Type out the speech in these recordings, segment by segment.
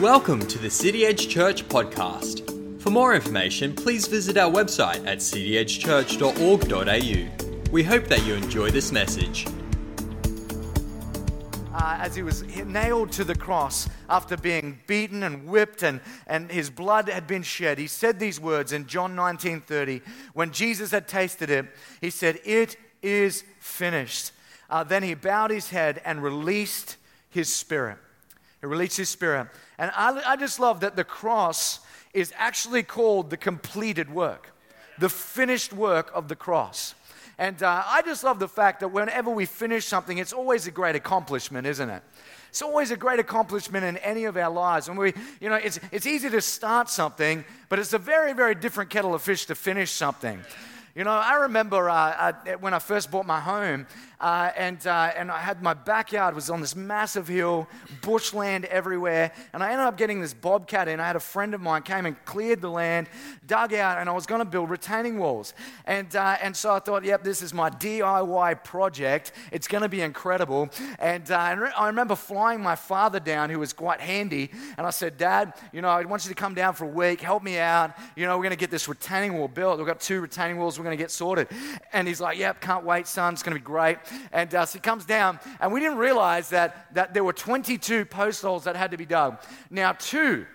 Welcome to the City Edge Church podcast. For more information, please visit our website at cityedgechurch.org.au. We hope that you enjoy this message. uh, as he was nailed to the cross after being beaten and whipped and, and his blood had been shed, he said these words in John 19:30. When Jesus had tasted it, he said, "It is finished." Uh, then he bowed his head and released his spirit. He released his spirit. And I, I just love that the cross is actually called the completed work, the finished work of the cross. And uh, I just love the fact that whenever we finish something, it's always a great accomplishment, isn't it? It's always a great accomplishment in any of our lives. And we, you know, it's, it's easy to start something, but it's a very, very different kettle of fish to finish something. You know, I remember uh, uh, when I first bought my home, uh, and, uh, and I had my backyard was on this massive hill, bushland everywhere, and I ended up getting this bobcat in. I had a friend of mine came and cleared the land, dug out, and I was going to build retaining walls. And, uh, and so I thought, yep, this is my DIY project. It's going to be incredible. And, uh, and I remember flying my father down, who was quite handy, and I said, Dad, you know, I want you to come down for a week, help me out. You know, we're going to get this retaining wall built. We've got two retaining walls we're going to get sorted. And he's like, yep, can't wait, son. It's going to be great. And uh, so he comes down, and we didn't realize that, that there were 22 post holes that had to be dug. Now, two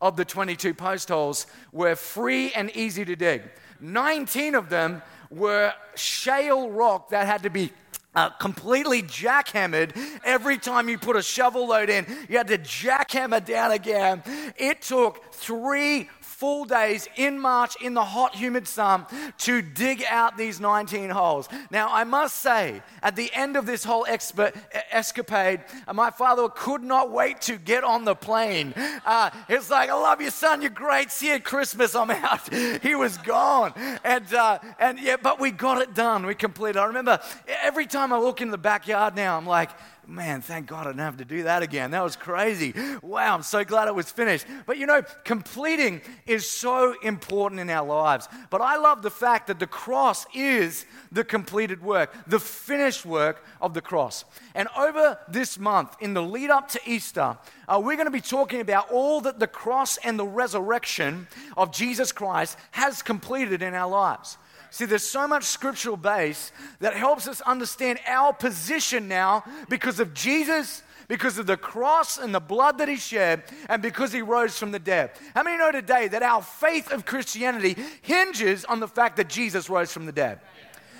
of the 22 post holes were free and easy to dig. 19 of them were shale rock that had to be uh, completely jackhammered every time you put a shovel load in. You had to jackhammer down again. It took three full days in March in the hot, humid sun to dig out these 19 holes. Now, I must say, at the end of this whole expo- escapade, uh, my father could not wait to get on the plane. Uh, it's like, I love you, son. You're great. See you at Christmas. I'm out. he was gone. And, uh, and yeah, but we got it done. We completed. I remember every time I look in the backyard now, I'm like, man, thank God I didn't have to do that again. That was crazy. Wow, I'm so glad it was finished. But you know, completing is so important in our lives. But I love the fact that the cross is the completed work, the finished work of the cross. And over this month, in the lead up to Easter, uh, we're going to be talking about all that the cross and the resurrection of Jesus Christ has completed in our lives. See, there's so much scriptural base that helps us understand our position now because of Jesus, because of the cross and the blood that he shed, and because he rose from the dead. How many know today that our faith of Christianity hinges on the fact that Jesus rose from the dead?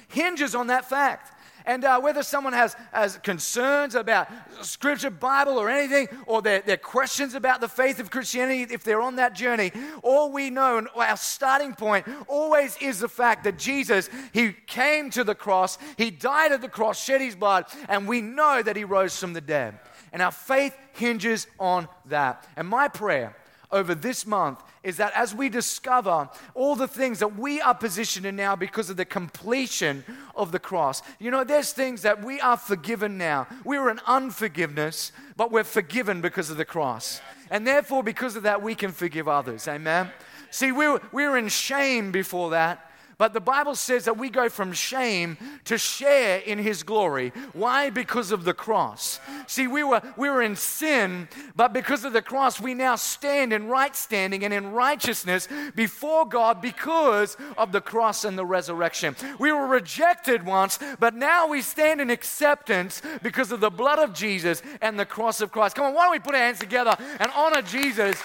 Hinges on that fact. And uh, whether someone has, has concerns about scripture, Bible, or anything, or their, their questions about the faith of Christianity, if they're on that journey, all we know and our starting point always is the fact that Jesus, He came to the cross, He died at the cross, shed His blood, and we know that He rose from the dead. And our faith hinges on that. And my prayer over this month is that as we discover all the things that we are positioned in now because of the completion of the cross, you know, there's things that we are forgiven now. We were in unforgiveness, but we're forgiven because of the cross. And therefore, because of that, we can forgive others. Amen. See, we were, we were in shame before that. But the Bible says that we go from shame to share in his glory. Why? Because of the cross. See, we were, we were in sin, but because of the cross, we now stand in right standing and in righteousness before God because of the cross and the resurrection. We were rejected once, but now we stand in acceptance because of the blood of Jesus and the cross of Christ. Come on, why don't we put our hands together and honor Jesus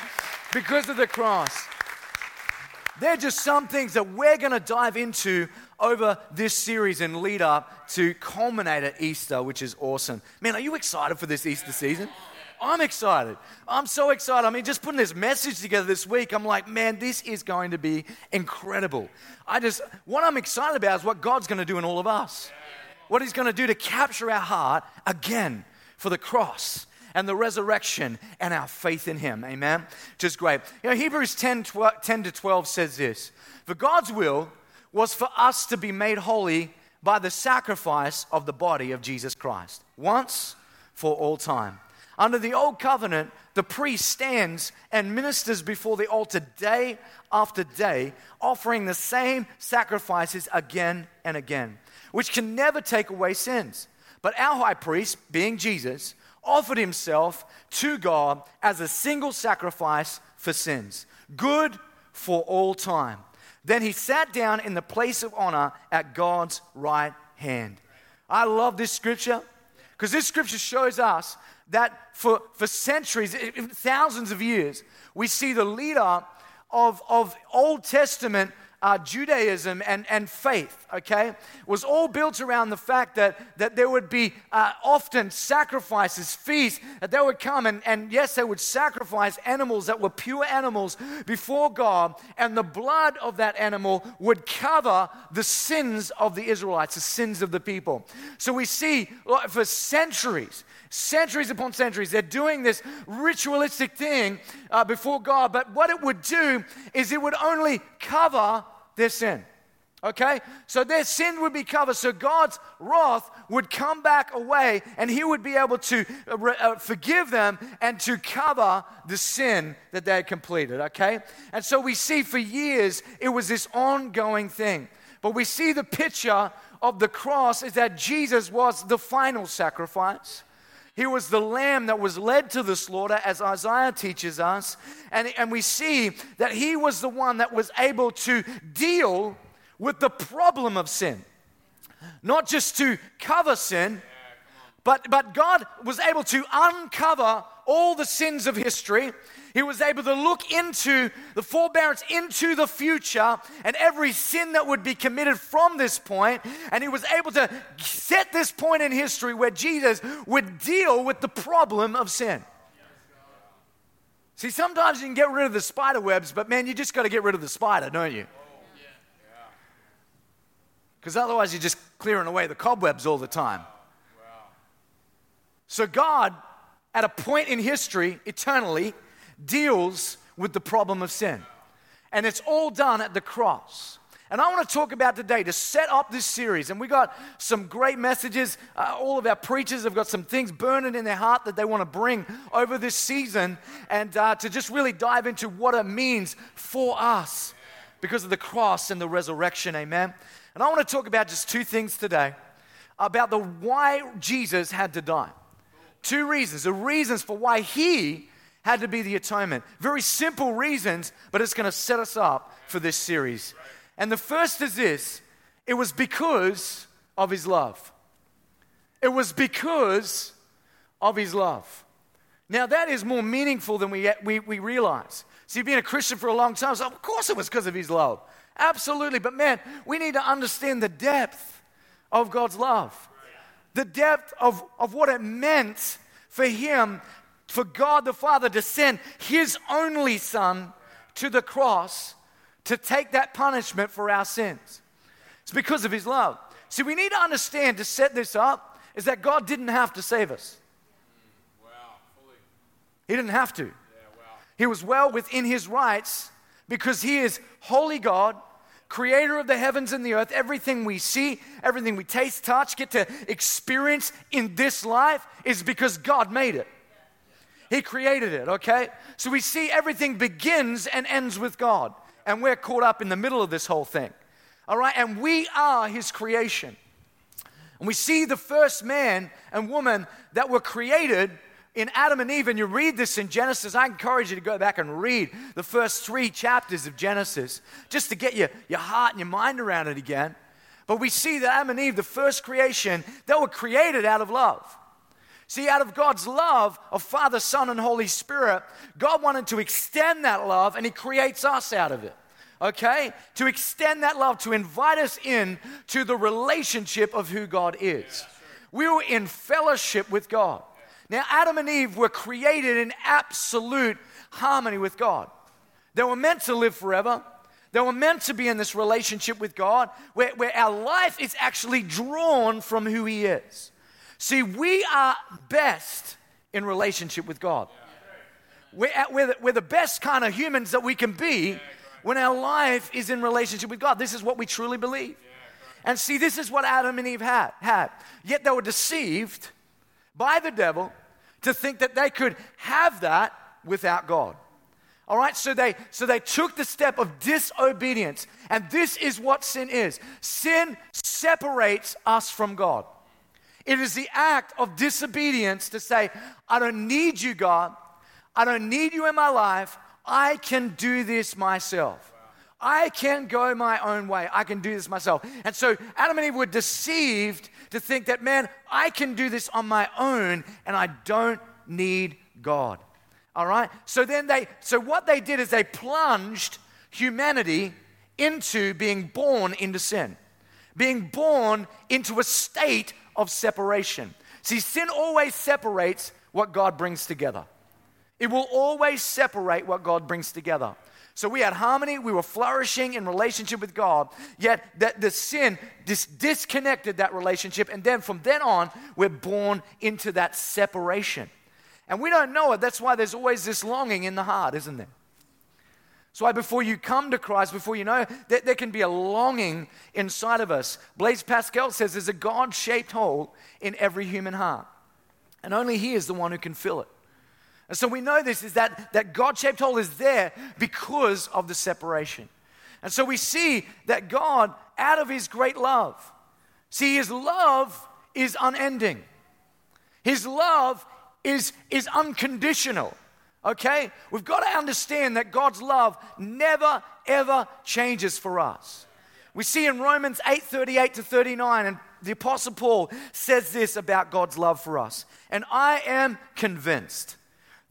because of the cross? They're just some things that we're going to dive into over this series and lead up to culminate at Easter, which is awesome. Man, are you excited for this Easter season? I'm excited. I'm so excited. I mean, just putting this message together this week, I'm like, man, this is going to be incredible. I just, what I'm excited about is what God's going to do in all of us. What He's going to do to capture our heart again for the cross and the resurrection and our faith in him. Amen? Just great. You know, Hebrews 10, 12, 10 to 12 says this For God's will was for us to be made holy by the sacrifice of the body of Jesus Christ, once for all time. Under the old covenant, the priest stands and ministers before the altar day after day, offering the same sacrifices again and again, which can never take away sins. But our high priest, being Jesus, offered himself to God as a single sacrifice for sins, good for all time. Then he sat down in the place of honor at God's right hand. I love this scripture because this scripture shows us that for, for centuries, thousands of years, we see the leader of, of Old Testament uh, Judaism and, and faith, okay, was all built around the fact that, that there would be uh, often sacrifices, feasts, that they would come and, and yes, they would sacrifice animals that were pure animals before God, and the blood of that animal would cover the sins of the Israelites, the sins of the people. So we see for centuries, centuries upon centuries. They're doing this ritualistic thing uh, before God, but what it would do is it would only cover their sin. Okay? So their sin would be covered. So God's wrath would come back away and He would be able to uh, uh, forgive them and to cover the sin that they had completed. Okay? And so we see for years it was this ongoing thing. But we see the picture of the cross is that Jesus was the final sacrifice. He was the lamb that was led to the slaughter, as Isaiah teaches us. And, and we see that he was the one that was able to deal with the problem of sin. Not just to cover sin, but, but God was able to uncover all the sins of history. He was able to look into the forbearance into the future and every sin that would be committed from this point, And he was able to set this point in history where Jesus would deal with the problem of sin. See, sometimes you can get rid of the spider webs, but man, you just got to get rid of the spider, don't you? Because otherwise, you're just clearing away the cobwebs all the time. So, God, at a point in history, eternally, deals with the problem of sin. And it's all done at the cross. And I want to talk about today to set up this series. And we got some great messages. Uh, all of our preachers have got some things burning in their heart that they want to bring over this season and uh, to just really dive into what it means for us because of the cross and the resurrection. Amen. And I want to talk about just two things today about the why Jesus had to die. Two reasons, the reasons for why he had to be the atonement. Very simple reasons, but it's going to set us up for this series. And the first is this it was because of his love. It was because of his love. Now, that is more meaningful than we, we, we realize. See, being a Christian for a long time, so of course it was because of his love. Absolutely. But man, we need to understand the depth of God's love, the depth of, of what it meant for him for God the Father to send his only Son to the cross to take that punishment for our sins. It's because of his love. See, we need to understand to set this up is that God didn't have to save us. He didn't have to. He was well within his rights because he is holy God, creator of the heavens and the earth. Everything we see, everything we taste, touch, get to experience in this life is because God made it. He created it, okay? So we see everything begins and ends with God. And we're caught up in the middle of this whole thing. All right? And we are His creation. And we see the first man and woman that were created in Adam and Eve. And you read this in Genesis. I encourage you to go back and read the first three chapters of Genesis just to get your, your heart and your mind around it again. But we see that Adam and Eve, the first creation, they were created out of love. See, out of God's love of Father, Son, and Holy Spirit, God wanted to extend that love and He creates us out of it. Okay? To extend that love, to invite us in to the relationship of who God is. We were in fellowship with God. Now, Adam and Eve were created in absolute harmony with God. They were meant to live forever. They were meant to be in this relationship with God where, where our life is actually drawn from who He is. See, we are best in relationship with God. We're, at, uh, we're, the, we're the best kind of humans that we can be when our life is in relationship with God. This is what we truly believe. And see, this is what Adam and Eve had, had. Yet they were deceived by the devil to think that they could have that without God. All right, so they so they took the step of disobedience. And this is what sin is. Sin separates us from God. It is the act of disobedience to say, I don't need you, God. I don't need you in my life. I can do this myself. I can go my own way. I can do this myself. And so Adam and Eve were deceived to think that, man, I can do this on my own and I don't need God. All right? So then they, so what they did is they plunged humanity into being born into sin, being born into a state of separation. See, sin always separates what God brings together. It will always separate what God brings together. So we had harmony, we were flourishing in relationship with God, yet that the sin dis- disconnected that relationship, and then from then on, we're born into that separation. And we don't know it. That's why there's always this longing in the heart, isn't there? That's why before you come to Christ, before you know, there, there can be a longing inside of us. Blaise Pascal says there's a God shaped hole in every human heart. And only He is the one who can fill it. And so we know this is that, that God shaped hole is there because of the separation. And so we see that God, out of His great love, see, His love is unending. His love is, is unconditional. Okay? We've got to understand that God's love never, ever changes for us. We see in Romans 8 38 to 39, and the Apostle Paul says this about God's love for us. And I am convinced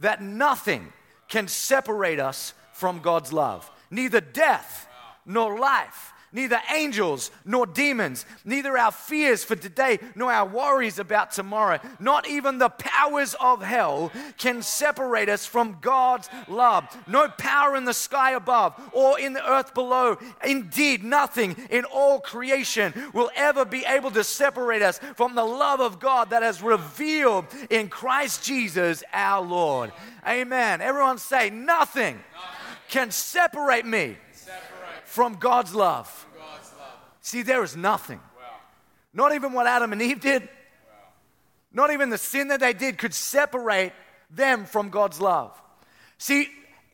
that nothing can separate us from God's love, neither death nor life neither angels nor demons, neither our fears for today nor our worries about tomorrow, not even the powers of hell can separate us from God's love. No power in the sky above or in the earth below. Indeed, nothing in all creation will ever be able to separate us from the love of God that has revealed in Christ Jesus our Lord. Amen. Everyone say, nothing can separate me from God's love. See, there is nothing. Not even what Adam and Eve did, not even the sin that they did could separate them from God's love. See,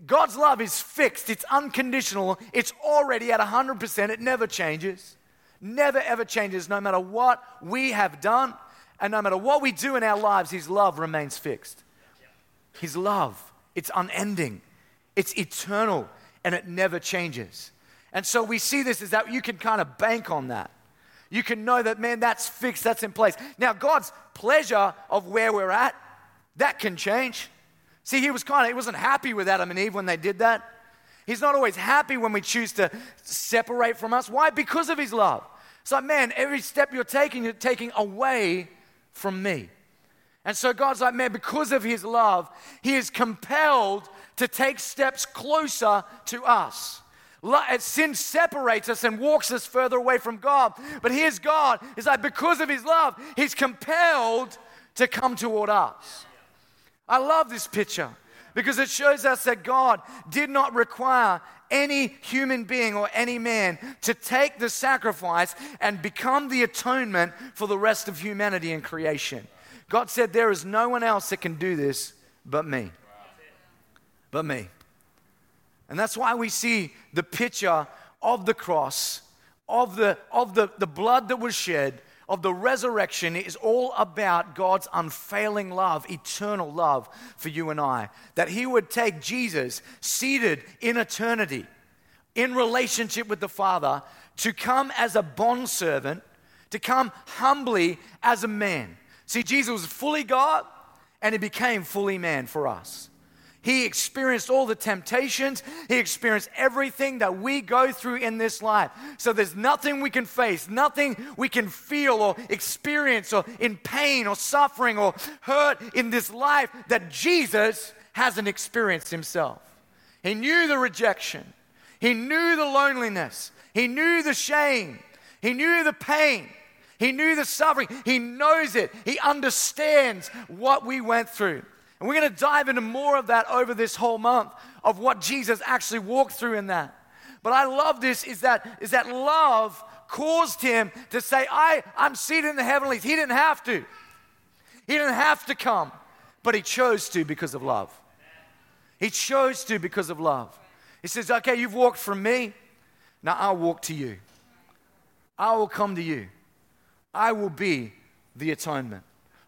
God's love is fixed, it's unconditional, it's already at 100%, it never changes. Never ever changes, no matter what we have done, and no matter what we do in our lives, His love remains fixed. His love, it's unending, it's eternal, and it never changes. And so we see this is that you can kind of bank on that. You can know that, man, that's fixed, that's in place. Now, God's pleasure of where we're at, that can change. See, he was kind of, he wasn't happy with Adam and Eve when they did that. He's not always happy when we choose to separate from us. Why? Because of his love. It's like, man, every step you're taking, you're taking away from me. And so God's like, man, because of his love, he is compelled to take steps closer to us. Sin separates us and walks us further away from God. But here's God. It's like because of his love, he's compelled to come toward us. I love this picture because it shows us that God did not require any human being or any man to take the sacrifice and become the atonement for the rest of humanity and creation. God said, There is no one else that can do this but me. But me. And that's why we see the picture of the cross, of the, of the, the blood that was shed, of the resurrection is all about God's unfailing love, eternal love for you and I. That He would take Jesus seated in eternity, in relationship with the Father, to come as a bondservant, to come humbly as a man. See, Jesus was fully God and He became fully man for us. He experienced all the temptations. He experienced everything that we go through in this life. So there's nothing we can face, nothing we can feel or experience or in pain or suffering or hurt in this life that Jesus hasn't experienced himself. He knew the rejection. He knew the loneliness. He knew the shame. He knew the pain. He knew the suffering. He knows it. He understands what we went through. And we're going to dive into more of that over this whole month of what Jesus actually walked through in that. But I love this is that, is that love caused him to say, I, I'm seated in the heavenlies. He didn't have to. He didn't have to come, but he chose to because of love. He chose to because of love. He says, Okay, you've walked from me. Now I'll walk to you. I will come to you. I will be the atonement.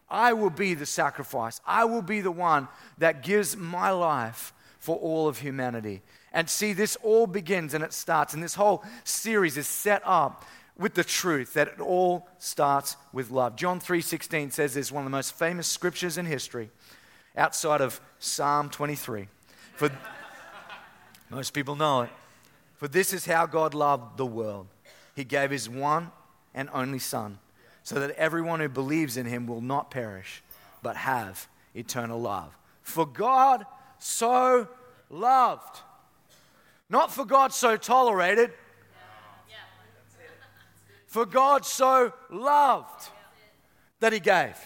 I will be the sacrifice. I will be the one that gives my life for all of humanity. And see, this all begins and it starts, and this whole series is set up with the truth that it all starts with love. John 3:16 says this one of the most famous scriptures in history outside of Psalm 23. For most people know it. For this is how God loved the world. He gave his one and only son so that everyone who believes in him will not perish, but have eternal love. For God so loved. Not for God so tolerated. For God so loved that he gave.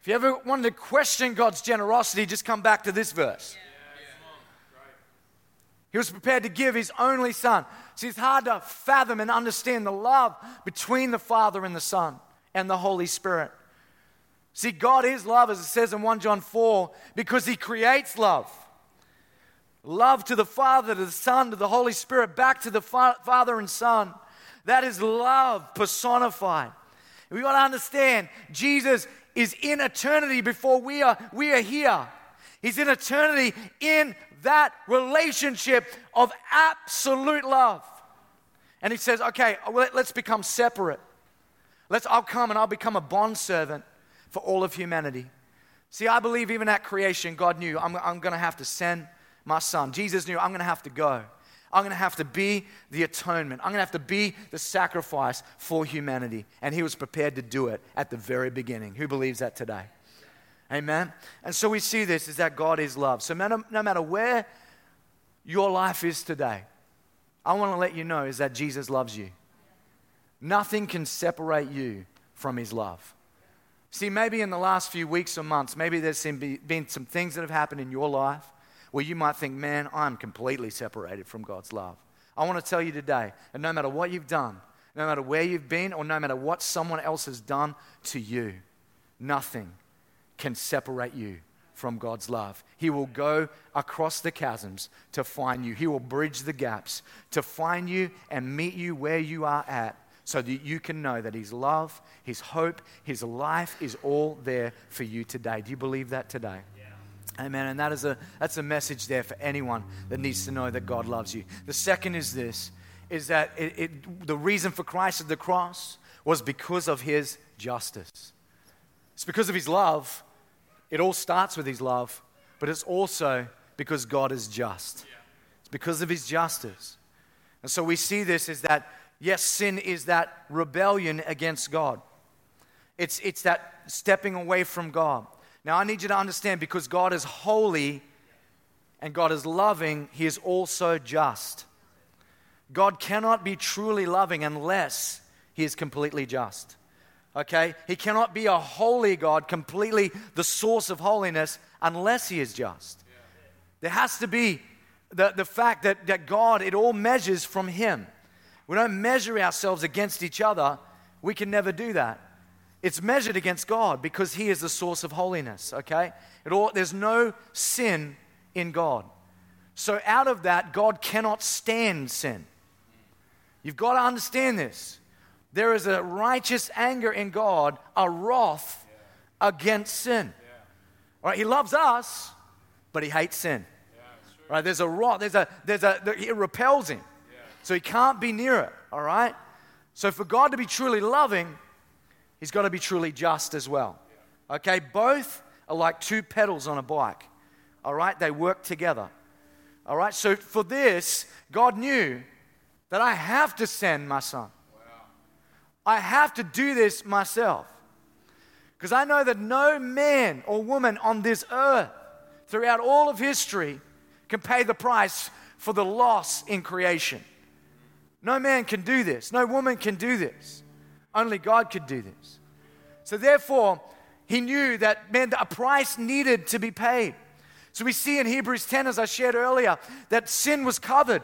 If you ever wanted to question God's generosity, just come back to this verse. He was prepared to give his only son. See, it's hard to fathom and understand the love between the Father and the Son and the Holy Spirit. See, God is love, as it says in 1 John 4, because he creates love. Love to the Father, to the Son, to the Holy Spirit, back to the fa- Father and Son. That is love personified. We got to understand Jesus is in eternity before we are, we are here. He's in eternity in that relationship of absolute love. And he says, okay, let's become separate. Let's, I'll come and I'll become a bondservant for all of humanity. See, I believe even at creation, God knew I'm, I'm going to have to send my son. Jesus knew I'm going to have to go. I'm going to have to be the atonement. I'm going to have to be the sacrifice for humanity. And he was prepared to do it at the very beginning. Who believes that today? Amen. And so we see this is that God is love. So no, matter where your life is today, I want to let you know is that Jesus loves you. Nothing can separate you from his love. See, maybe in the last few weeks or months, maybe there's been some things that have happened in your life where you might think, man, I'm completely separated from God's love. I want to tell you today that no matter what you've done, no matter where you've been, or no matter what someone else has done to you, nothing can separate you from God's love. He will go across the chasms to find you. He will bridge the gaps to find you and meet you where you are at so that you can know that His love, His hope, His life is all there for you today. Do you believe that today? Yeah. Amen. And that is a, that's a message there for anyone that needs to know that God loves you. The second is this is that it, it, the reason for Christ at the cross was because of His justice. It's because of his love. It all starts with his love, but it's also because God is just. It's because of his justice. And so we see this is that, yes, sin is that rebellion against God. It's, it's that stepping away from God. Now, I need you to understand because God is holy and God is loving, He is also just. God cannot be truly loving unless He is completely just. Okay? He cannot be a holy God, completely the source of holiness, unless He is just. There has to be the, the fact that, that God, it all measures from Him. We don't measure ourselves against each other. We can never do that. It's measured against God because He is the source of holiness, okay? It all, there's no sin in God. So, out of that, God cannot stand sin. You've got to understand this. There is a righteous anger in God, a wrath yeah. against sin. Yeah. Right? He loves us, but he hates sin. Yeah, right? There's a wrath. There's a there's a it repels him. So he can't be near it. All right? So for God to be truly loving, he's got to be truly just as well. Okay? Both are like two pedals on a bike. All right? They work together. All right? So for this, God knew that I have to send my son. I have to do this myself. Because I know that no man or woman on this earth throughout all of history can pay the price for the loss in creation. No man can do this. No woman can do this. Only God could do this. So, therefore, he knew that, man, a price needed to be paid. So, we see in Hebrews 10, as I shared earlier, that sin was covered.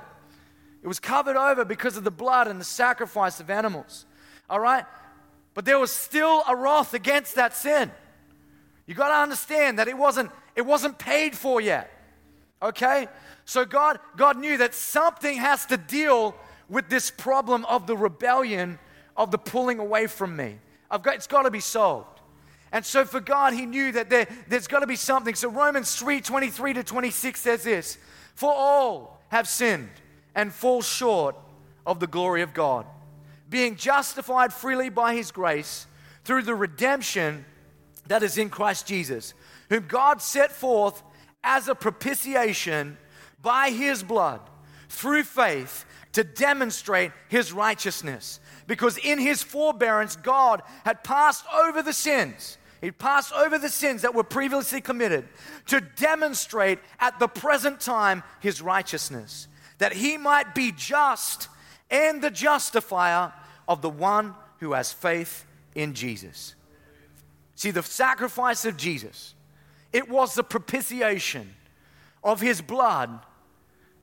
It was covered over because of the blood and the sacrifice of animals. All right? But there was still a wrath against that sin. You got to understand that it wasn't it wasn't paid for yet. Okay? So God God knew that something has to deal with this problem of the rebellion of the pulling away from me. I've got, it's got to be solved. And so for God, he knew that there, there's got to be something. So Romans 3 23 to 26 says this For all have sinned and fall short of the glory of God, being justified freely by his grace through the redemption that is in Christ Jesus, whom God set forth as a propitiation by his blood through faith to demonstrate his righteousness. Because in his forbearance, God had passed over the sins. He passed over the sins that were previously committed to demonstrate at the present time his righteousness, that he might be just and the justifier of the one who has faith in Jesus. See, the sacrifice of Jesus, it was the propitiation of his blood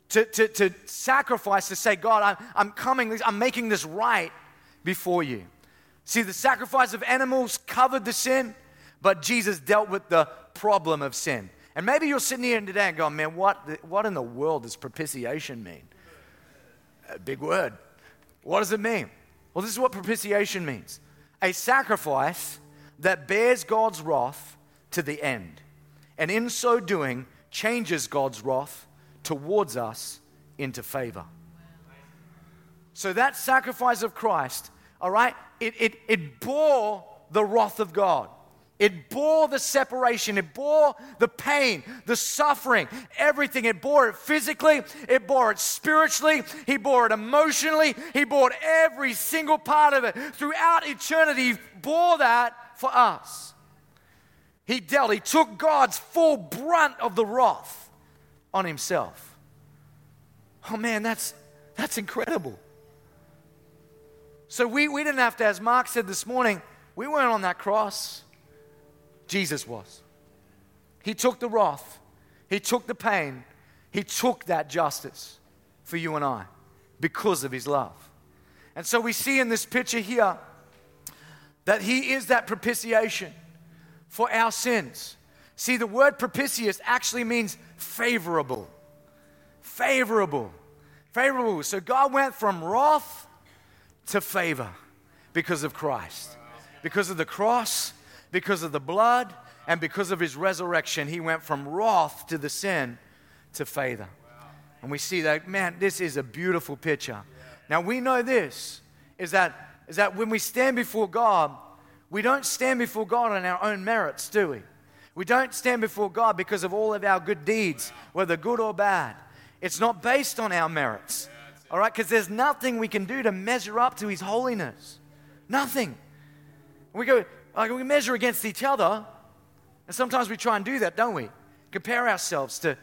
to, to, to sacrifice, to say, God, I'm, I'm coming, I'm making this right before you. See, the sacrifice of animals covered the sin, but Jesus dealt with the problem of sin. And maybe you're sitting here today and going, man, what, what in the world does propitiation mean? A big word. What does it mean? Well, this is what propitiation means a sacrifice that bears God's wrath to the end, and in so doing, changes God's wrath towards us into favor. So that sacrifice of Christ, all right, it, it, it bore the wrath of God. It bore the separation, it bore the pain, the suffering, everything. It bore it physically, it bore it spiritually, He bore it emotionally, He bore every single part of it. Throughout eternity, He bore that for us. He dealt, He took God's full brunt of the wrath on Himself. Oh man, that's, that's incredible. So we, we didn't have to, as Mark said this morning, we weren't on that cross. Jesus was. He took the wrath, He took the pain, He took that justice for you and I because of His love. And so we see in this picture here that He is that propitiation for our sins. See, the word propitious actually means favorable. Favorable. Favorable. So God went from wrath to favor because of Christ. Because of the cross, because of the blood and because of his resurrection, he went from wrath to the sin to favor. And we see that, man, this is a beautiful picture. Now we know this is that, is that when we stand before God, we don't stand before God on our own merits, do we? We don't stand before God because of all of our good deeds, whether good or bad. It's not based on our merits, all right? Because there's nothing we can do to measure up to His holiness. Nothing. We go, like we measure against each other, and sometimes we try and do that, don't we? Compare ourselves to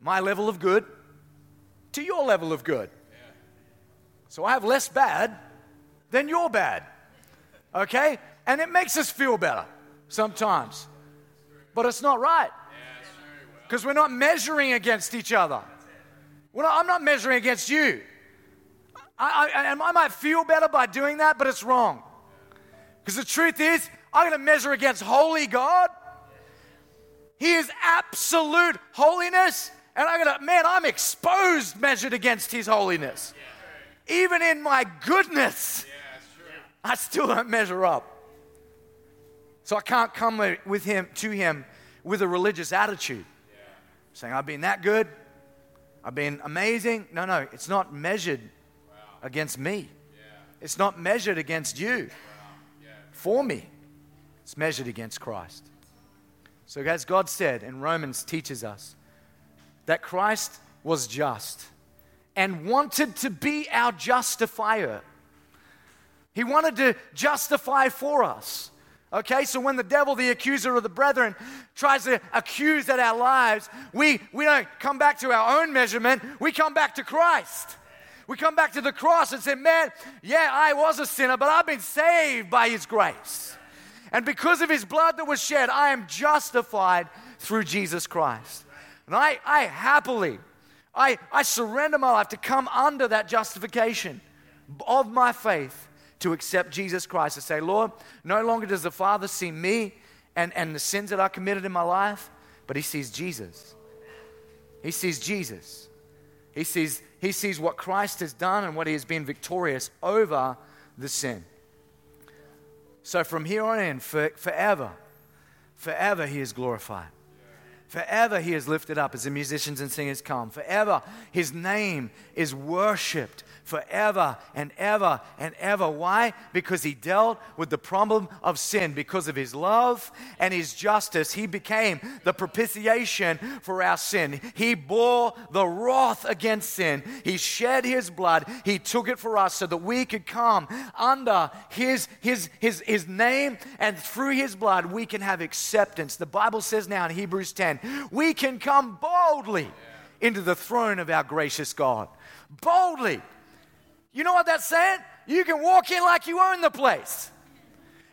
my level of good to your level of good. So I have less bad than your bad. Okay? And it makes us feel better sometimes. But it's not right. Because we're not measuring against each other. Not, I'm not measuring against you. I, I, I might feel better by doing that, but it's wrong. Because the truth is, I'm going to measure against holy God. He is absolute holiness. And I'm going to, man, I'm exposed measured against His holiness. Even in my goodness, I still don't measure up. So I can't come with Him to Him with a religious attitude, saying, I've been that good, I've been amazing. No, no, it's not measured against me, it's not measured against you for me. It's measured against Christ. So, as God said, and Romans teaches us, that Christ was just and wanted to be our justifier. He wanted to justify for us. Okay, so when the devil, the accuser of the brethren, tries to accuse at our lives, we, we don't come back to our own measurement, we come back to Christ. We come back to the cross and say, Man, yeah, I was a sinner, but I've been saved by His grace. And because of his blood that was shed, I am justified through Jesus Christ. And I, I happily, I, I surrender my life to come under that justification of my faith to accept Jesus Christ. To say, Lord, no longer does the Father see me and, and the sins that I committed in my life, but he sees Jesus. He sees Jesus. He sees, he sees what Christ has done and what he has been victorious over the sin. So from here on in, for, forever, forever he is glorified. Forever he is lifted up as the musicians and singers come. Forever his name is worshiped forever and ever and ever. Why? Because he dealt with the problem of sin. Because of his love and his justice, he became the propitiation for our sin. He bore the wrath against sin. He shed his blood. He took it for us so that we could come under his, his, his, his name and through his blood we can have acceptance. The Bible says now in Hebrews 10, we can come boldly into the throne of our gracious God. Boldly. You know what that's saying? You can walk in like you own the place.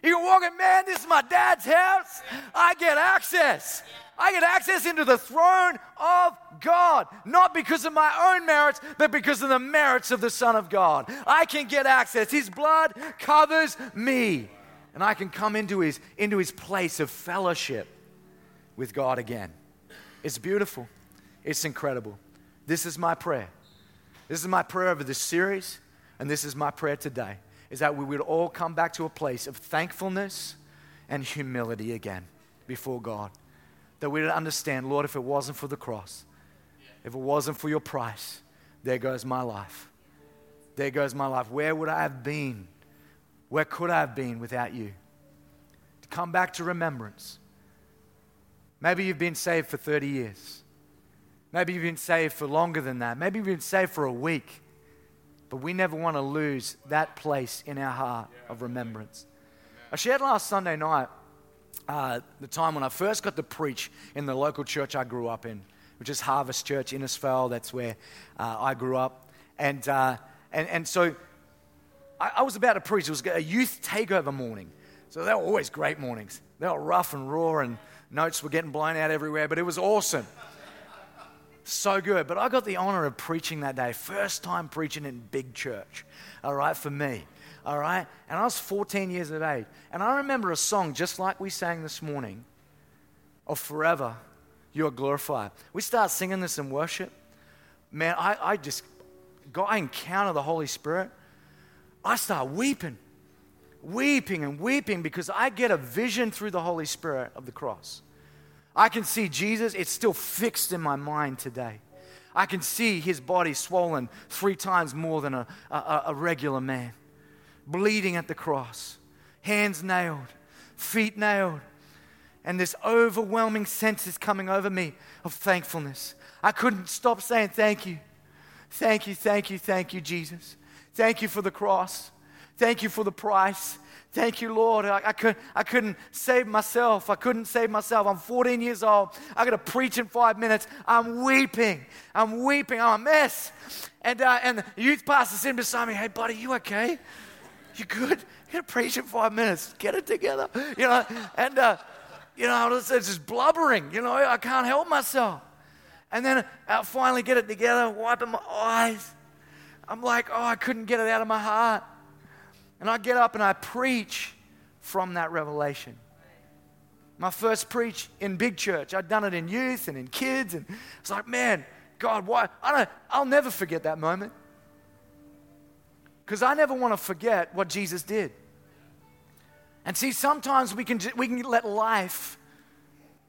You can walk in, man, this is my dad's house. I get access. I get access into the throne of God, not because of my own merits, but because of the merits of the Son of God. I can get access. His blood covers me, and I can come into his, into his place of fellowship with God again. It's beautiful, it's incredible. This is my prayer. This is my prayer over this series. And this is my prayer today is that we would all come back to a place of thankfulness and humility again before God. That we would understand, Lord, if it wasn't for the cross, if it wasn't for your price, there goes my life. There goes my life. Where would I have been? Where could I have been without you? To come back to remembrance. Maybe you've been saved for 30 years. Maybe you've been saved for longer than that. Maybe you've been saved for a week. But we never want to lose that place in our heart of remembrance. I shared last Sunday night uh, the time when I first got to preach in the local church I grew up in, which is Harvest Church, Innisfail. That's where uh, I grew up. And, uh, and, and so I, I was about to preach. It was a youth takeover morning. So they were always great mornings. They were rough and raw, and notes were getting blown out everywhere, but it was awesome so good. But I got the honor of preaching that day, first time preaching in big church, all right, for me, all right? And I was 14 years of age. And I remember a song just like we sang this morning of Forever, You Are Glorified. We start singing this in worship. Man, I, I just, got, I encounter the Holy Spirit. I start weeping, weeping and weeping because I get a vision through the Holy Spirit of the cross. I can see Jesus, it's still fixed in my mind today. I can see his body swollen three times more than a, a, a regular man, bleeding at the cross, hands nailed, feet nailed. And this overwhelming sense is coming over me of thankfulness. I couldn't stop saying, Thank you. Thank you, thank you, thank you, Jesus. Thank you for the cross. Thank you for the price. Thank you, Lord. I, I, could, I couldn't save myself. I couldn't save myself. I'm 14 years old. I got to preach in five minutes. I'm weeping. I'm weeping. I'm a mess. And, uh, and the youth pastor sitting beside me, hey, buddy, you okay? You good? You got to preach in five minutes. Get it together. You know, and, uh, you know, it's just blubbering. You know, I can't help myself. And then I finally get it together, wiping my eyes. I'm like, oh, I couldn't get it out of my heart. And I get up and I preach from that revelation. My first preach in big church. I'd done it in youth and in kids, and it's like, man, God, why? I don't, I'll never forget that moment. Because I never want to forget what Jesus did. And see, sometimes we can, we can let life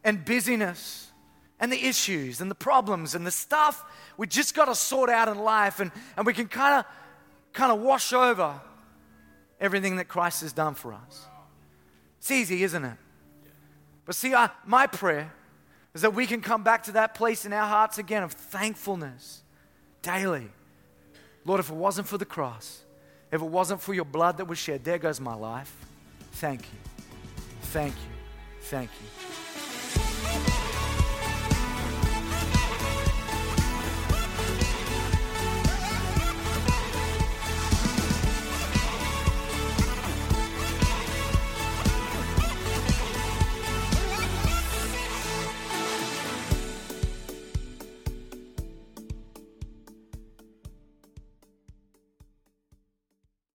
and busyness and the issues and the problems and the stuff we just got to sort out in life, and, and we can kind of kind of wash over everything that Christ has done for us. It's easy, isn't it? But see, I, my prayer is that we can come back to that place in our hearts again of thankfulness daily. Lord, if it wasn't for the cross, if it wasn't for your blood that was shed, there goes my life. Thank you. Thank you. Thank you.